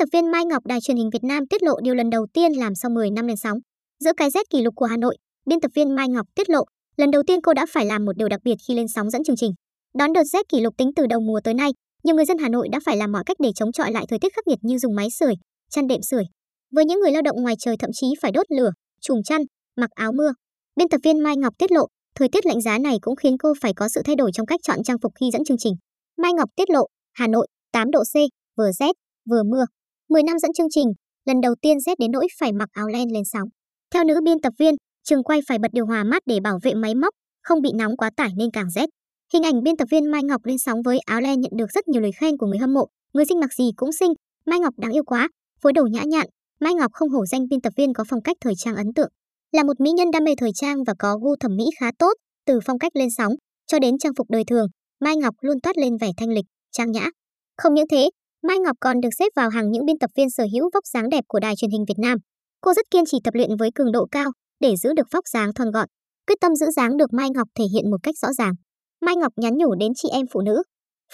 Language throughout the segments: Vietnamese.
tập viên Mai Ngọc đài truyền hình Việt Nam tiết lộ điều lần đầu tiên làm sau 10 năm lên sóng. Giữa cái rét kỷ lục của Hà Nội, biên tập viên Mai Ngọc tiết lộ, lần đầu tiên cô đã phải làm một điều đặc biệt khi lên sóng dẫn chương trình. Đón đợt rét kỷ lục tính từ đầu mùa tới nay, nhiều người dân Hà Nội đã phải làm mọi cách để chống chọi lại thời tiết khắc nghiệt như dùng máy sưởi, chăn đệm sưởi. Với những người lao động ngoài trời thậm chí phải đốt lửa, trùm chăn, mặc áo mưa. Biên tập viên Mai Ngọc tiết lộ, thời tiết lạnh giá này cũng khiến cô phải có sự thay đổi trong cách chọn trang phục khi dẫn chương trình. Mai Ngọc tiết lộ, Hà Nội, 8 độ C, vừa rét, vừa mưa. 10 năm dẫn chương trình, lần đầu tiên rét đến nỗi phải mặc áo len lên sóng. Theo nữ biên tập viên, trường quay phải bật điều hòa mát để bảo vệ máy móc, không bị nóng quá tải nên càng rét. Hình ảnh biên tập viên Mai Ngọc lên sóng với áo len nhận được rất nhiều lời khen của người hâm mộ. Người xinh mặc gì cũng xinh, Mai Ngọc đáng yêu quá, phối đầu nhã nhặn. Mai Ngọc không hổ danh biên tập viên có phong cách thời trang ấn tượng. Là một mỹ nhân đam mê thời trang và có gu thẩm mỹ khá tốt, từ phong cách lên sóng cho đến trang phục đời thường, Mai Ngọc luôn toát lên vẻ thanh lịch, trang nhã. Không những thế, Mai Ngọc còn được xếp vào hàng những biên tập viên sở hữu vóc dáng đẹp của đài truyền hình Việt Nam. Cô rất kiên trì tập luyện với cường độ cao để giữ được vóc dáng thon gọn. Quyết tâm giữ dáng được Mai Ngọc thể hiện một cách rõ ràng. Mai Ngọc nhắn nhủ đến chị em phụ nữ.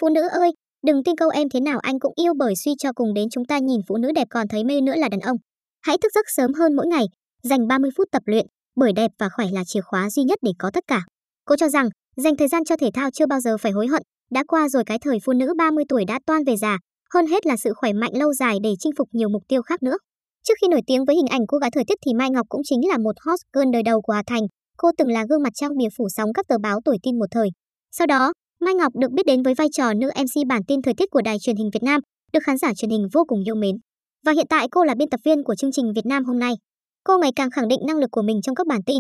Phụ nữ ơi, đừng tin câu em thế nào anh cũng yêu bởi suy cho cùng đến chúng ta nhìn phụ nữ đẹp còn thấy mê nữa là đàn ông. Hãy thức giấc sớm hơn mỗi ngày, dành 30 phút tập luyện, bởi đẹp và khỏe là chìa khóa duy nhất để có tất cả. Cô cho rằng, dành thời gian cho thể thao chưa bao giờ phải hối hận, đã qua rồi cái thời phụ nữ 30 tuổi đã toan về già, hơn hết là sự khỏe mạnh lâu dài để chinh phục nhiều mục tiêu khác nữa. Trước khi nổi tiếng với hình ảnh cô gái thời tiết thì Mai Ngọc cũng chính là một hot girl đời đầu của Hà Thành. Cô từng là gương mặt trang bìa phủ sóng các tờ báo tuổi tin một thời. Sau đó, Mai Ngọc được biết đến với vai trò nữ MC bản tin thời tiết của đài truyền hình Việt Nam, được khán giả truyền hình vô cùng yêu mến. Và hiện tại cô là biên tập viên của chương trình Việt Nam hôm nay. Cô ngày càng khẳng định năng lực của mình trong các bản tin,